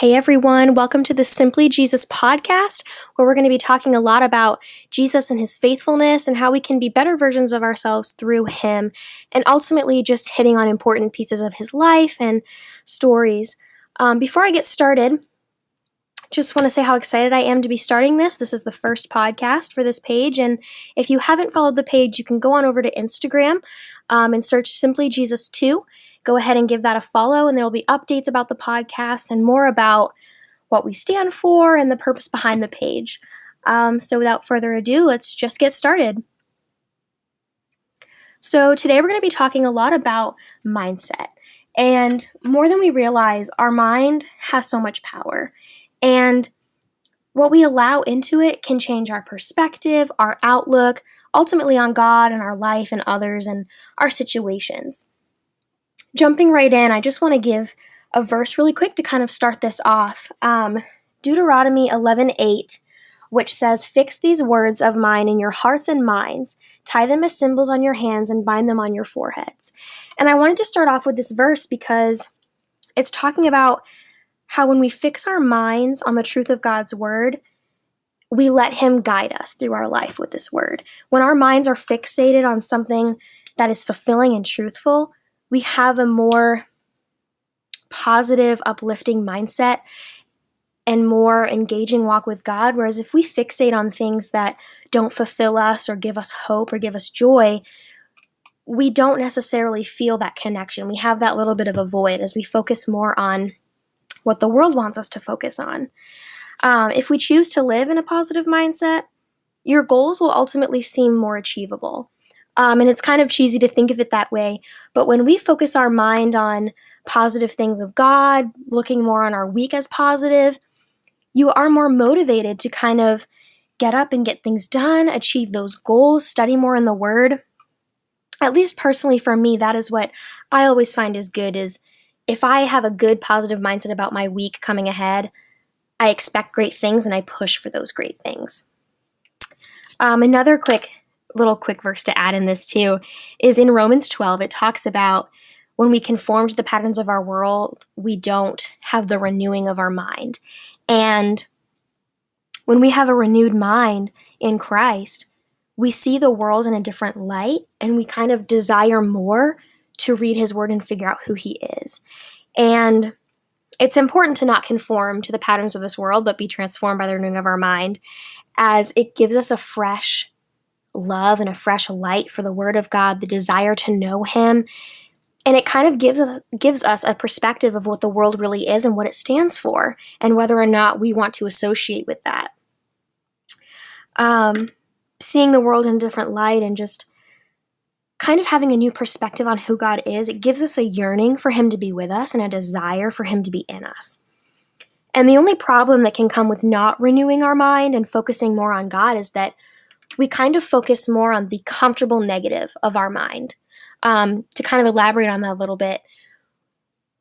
Hey everyone, welcome to the Simply Jesus podcast, where we're going to be talking a lot about Jesus and his faithfulness and how we can be better versions of ourselves through him, and ultimately just hitting on important pieces of his life and stories. Um, before I get started, just want to say how excited I am to be starting this. This is the first podcast for this page, and if you haven't followed the page, you can go on over to Instagram um, and search Simply Jesus 2 go ahead and give that a follow, and there will be updates about the podcast and more about what we stand for and the purpose behind the page. Um, so, without further ado, let's just get started. So, today we're going to be talking a lot about mindset. And more than we realize, our mind has so much power. And what we allow into it can change our perspective, our outlook, ultimately on God and our life and others and our situations jumping right in, I just want to give a verse really quick to kind of start this off. Um, Deuteronomy 11:8, which says, "Fix these words of mine in your hearts and minds, tie them as symbols on your hands, and bind them on your foreheads." And I wanted to start off with this verse because it's talking about how when we fix our minds on the truth of God's word, we let Him guide us through our life with this word. When our minds are fixated on something that is fulfilling and truthful, we have a more positive, uplifting mindset and more engaging walk with God. Whereas if we fixate on things that don't fulfill us or give us hope or give us joy, we don't necessarily feel that connection. We have that little bit of a void as we focus more on what the world wants us to focus on. Um, if we choose to live in a positive mindset, your goals will ultimately seem more achievable. Um, and it's kind of cheesy to think of it that way. But when we focus our mind on positive things of God, looking more on our week as positive, you are more motivated to kind of get up and get things done, achieve those goals, study more in the Word. At least personally for me, that is what I always find is good is if I have a good positive mindset about my week coming ahead, I expect great things and I push for those great things. Um, another quick little quick verse to add in this too is in Romans 12, it talks about when we conform to the patterns of our world, we don't have the renewing of our mind. And when we have a renewed mind in Christ, we see the world in a different light and we kind of desire more to read his word and figure out who he is. And it's important to not conform to the patterns of this world, but be transformed by the renewing of our mind, as it gives us a fresh love and a fresh light for the Word of God, the desire to know Him. And it kind of gives us, gives us a perspective of what the world really is and what it stands for, and whether or not we want to associate with that. Um, seeing the world in a different light and just kind of having a new perspective on who God is, it gives us a yearning for Him to be with us and a desire for Him to be in us. And the only problem that can come with not renewing our mind and focusing more on God is that we kind of focus more on the comfortable negative of our mind. Um, to kind of elaborate on that a little bit,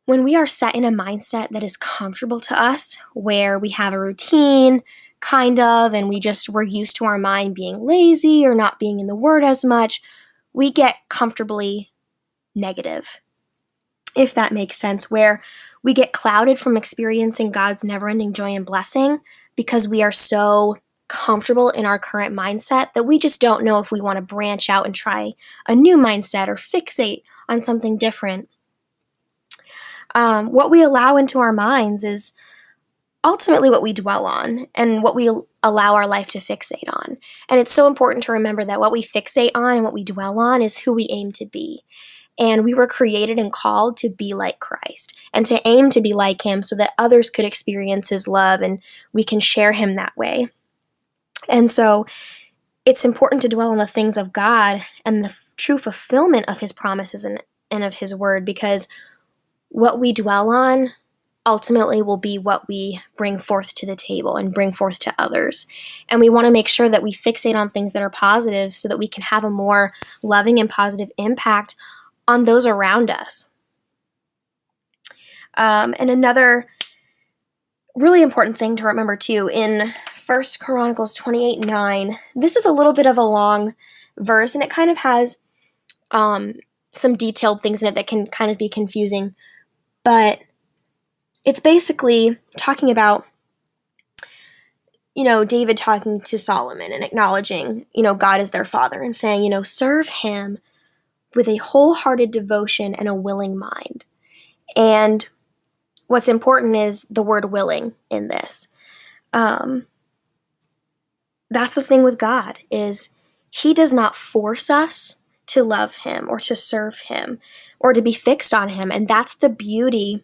when we are set in a mindset that is comfortable to us, where we have a routine, kind of, and we just we're used to our mind being lazy or not being in the word as much, we get comfortably negative. If that makes sense, where we get clouded from experiencing God's never ending joy and blessing because we are so comfortable in our current mindset that we just don't know if we want to branch out and try a new mindset or fixate on something different. Um, what we allow into our minds is ultimately what we dwell on and what we allow our life to fixate on. And it's so important to remember that what we fixate on and what we dwell on is who we aim to be. And we were created and called to be like Christ and to aim to be like Him so that others could experience His love and we can share Him that way. And so it's important to dwell on the things of God and the true fulfillment of his promises and, and of his word because what we dwell on ultimately will be what we bring forth to the table and bring forth to others. And we want to make sure that we fixate on things that are positive so that we can have a more loving and positive impact on those around us. Um, and another really important thing to remember too in First Chronicles 28 9. This is a little bit of a long verse, and it kind of has um, some detailed things in it that can kind of be confusing. But it's basically talking about you know, David talking to Solomon and acknowledging, you know, God is their father and saying, you know, serve him with a wholehearted devotion and a willing mind. And what's important is the word willing in this. Um, that's the thing with God is he does not force us to love him or to serve him or to be fixed on him and that's the beauty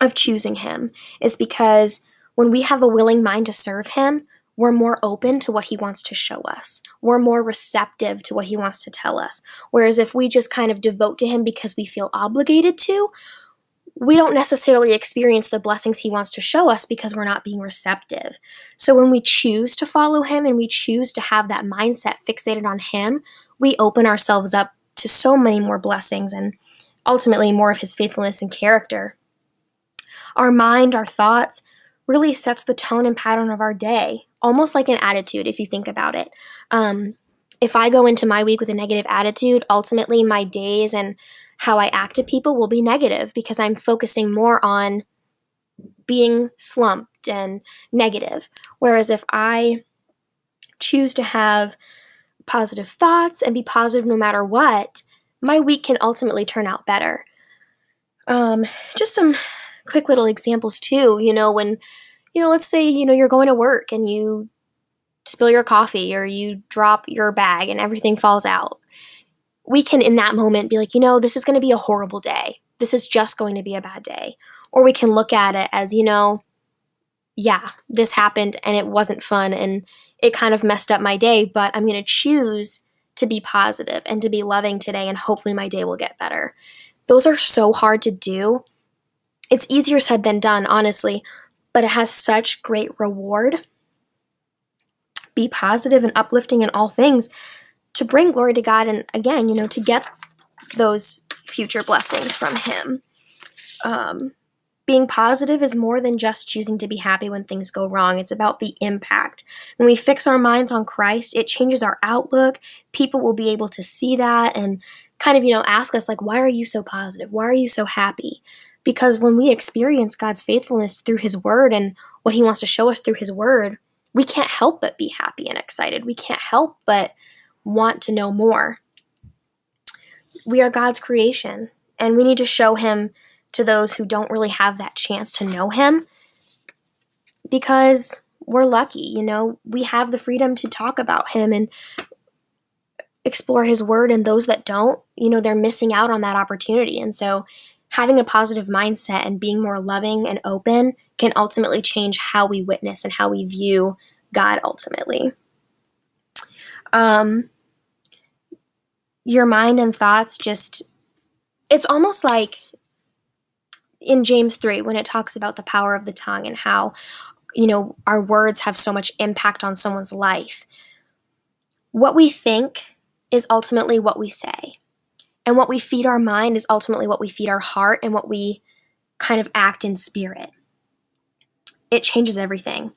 of choosing him is because when we have a willing mind to serve him we're more open to what he wants to show us. We're more receptive to what he wants to tell us. Whereas if we just kind of devote to him because we feel obligated to, we don't necessarily experience the blessings he wants to show us because we're not being receptive. So when we choose to follow him and we choose to have that mindset fixated on him, we open ourselves up to so many more blessings and ultimately more of his faithfulness and character. Our mind, our thoughts, really sets the tone and pattern of our day almost like an attitude if you think about it. Um, if I go into my week with a negative attitude, ultimately my days and how I act to people will be negative because I'm focusing more on being slumped and negative. Whereas if I choose to have positive thoughts and be positive no matter what, my week can ultimately turn out better. Um, just some quick little examples too. You know, when you know, let's say, you know, you're going to work and you spill your coffee or you drop your bag and everything falls out. We can, in that moment, be like, you know, this is going to be a horrible day. This is just going to be a bad day. Or we can look at it as, you know, yeah, this happened and it wasn't fun and it kind of messed up my day, but I'm going to choose to be positive and to be loving today and hopefully my day will get better. Those are so hard to do. It's easier said than done, honestly, but it has such great reward. Be positive and uplifting in all things to bring glory to God and again, you know, to get those future blessings from Him. Um, being positive is more than just choosing to be happy when things go wrong. It's about the impact. When we fix our minds on Christ, it changes our outlook. People will be able to see that and kind of, you know, ask us, like, why are you so positive? Why are you so happy? Because when we experience God's faithfulness through His Word and what He wants to show us through His Word, we can't help but be happy and excited. We can't help but want to know more. We are God's creation, and we need to show Him to those who don't really have that chance to know Him because we're lucky, you know, we have the freedom to talk about Him and explore His Word, and those that don't, you know, they're missing out on that opportunity. And so having a positive mindset and being more loving and open can ultimately change how we witness and how we view God ultimately. Um, your mind and thoughts just, it's almost like in James 3 when it talks about the power of the tongue and how, you know, our words have so much impact on someone's life. What we think is ultimately what we say. And what we feed our mind is ultimately what we feed our heart and what we kind of act in spirit. It changes everything.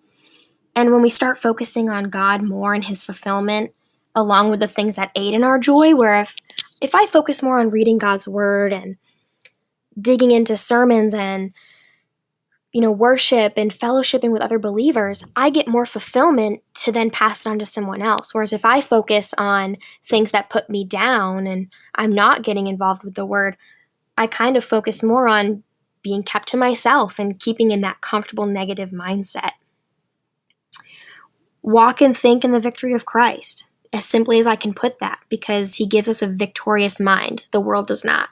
And when we start focusing on God more and his fulfillment, along with the things that aid in our joy, where if if I focus more on reading God's word and digging into sermons and you know, worship and fellowshipping with other believers, I get more fulfillment to then pass it on to someone else. Whereas if I focus on things that put me down and I'm not getting involved with the word, I kind of focus more on being kept to myself and keeping in that comfortable negative mindset. Walk and think in the victory of Christ, as simply as I can put that, because he gives us a victorious mind. The world does not.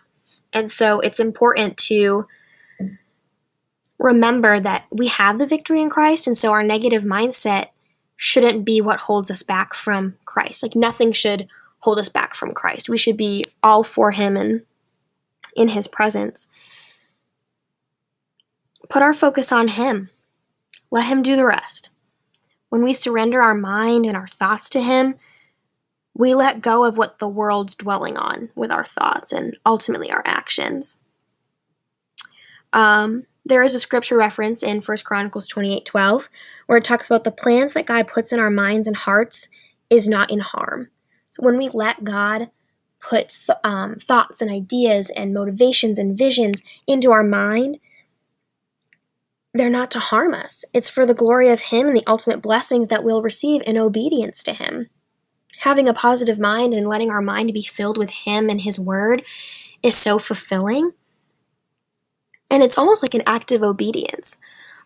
And so it's important to remember that we have the victory in Christ, and so our negative mindset shouldn't be what holds us back from Christ. Like nothing should hold us back from Christ. We should be all for Him and in His presence. Put our focus on Him. Let Him do the rest. When we surrender our mind and our thoughts to Him, we let go of what the world's dwelling on with our thoughts and ultimately our actions. Um, there is a scripture reference in 1 Chronicles 28 12 where it talks about the plans that God puts in our minds and hearts is not in harm. So when we let God put th- um, thoughts and ideas and motivations and visions into our mind, they're not to harm us. It's for the glory of Him and the ultimate blessings that we'll receive in obedience to Him. Having a positive mind and letting our mind be filled with Him and His Word is so fulfilling. And it's almost like an act of obedience.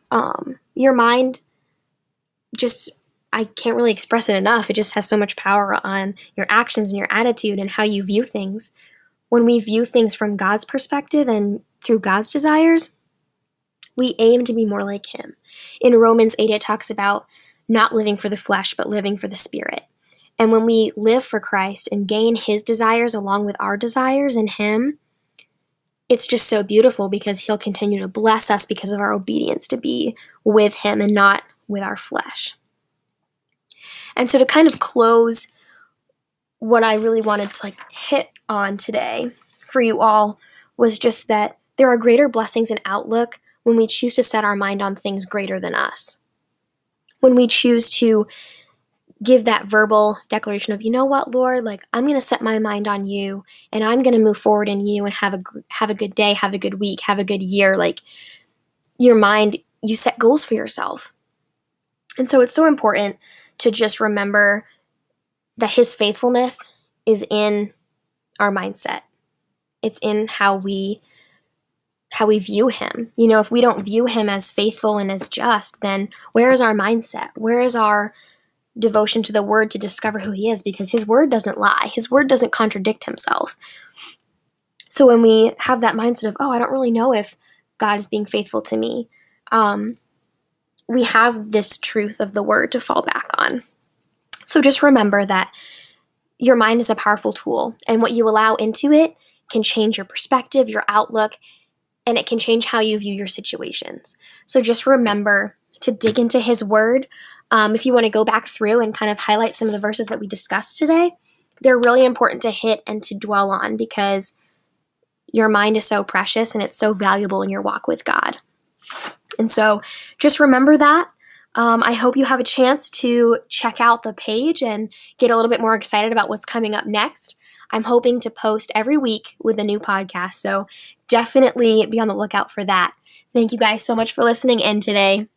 Um, your mind just, I can't really express it enough. It just has so much power on your actions and your attitude and how you view things. When we view things from God's perspective and through God's desires, we aim to be more like Him. In Romans 8, it talks about not living for the flesh, but living for the Spirit. And when we live for Christ and gain His desires along with our desires in Him, it's just so beautiful because He'll continue to bless us because of our obedience to be with Him and not with our flesh. And so to kind of close what I really wanted to like hit on today for you all was just that there are greater blessings in outlook when we choose to set our mind on things greater than us. When we choose to give that verbal declaration of, you know what, Lord, like I'm going to set my mind on you and I'm going to move forward in you and have a have a good day, have a good week, have a good year. Like your mind, you set goals for yourself. And so it's so important to just remember that his faithfulness is in our mindset. It's in how we how we view him. You know, if we don't view him as faithful and as just, then where is our mindset? Where is our devotion to the word to discover who he is? Because his word doesn't lie, his word doesn't contradict himself. So when we have that mindset of, oh, I don't really know if God is being faithful to me, um, we have this truth of the word to fall back on. So just remember that your mind is a powerful tool, and what you allow into it can change your perspective, your outlook, and it can change how you view your situations. So just remember to dig into His Word. Um, if you want to go back through and kind of highlight some of the verses that we discussed today, they're really important to hit and to dwell on because your mind is so precious and it's so valuable in your walk with God. And so just remember that. Um, I hope you have a chance to check out the page and get a little bit more excited about what's coming up next. I'm hoping to post every week with a new podcast, so definitely be on the lookout for that. Thank you guys so much for listening in today.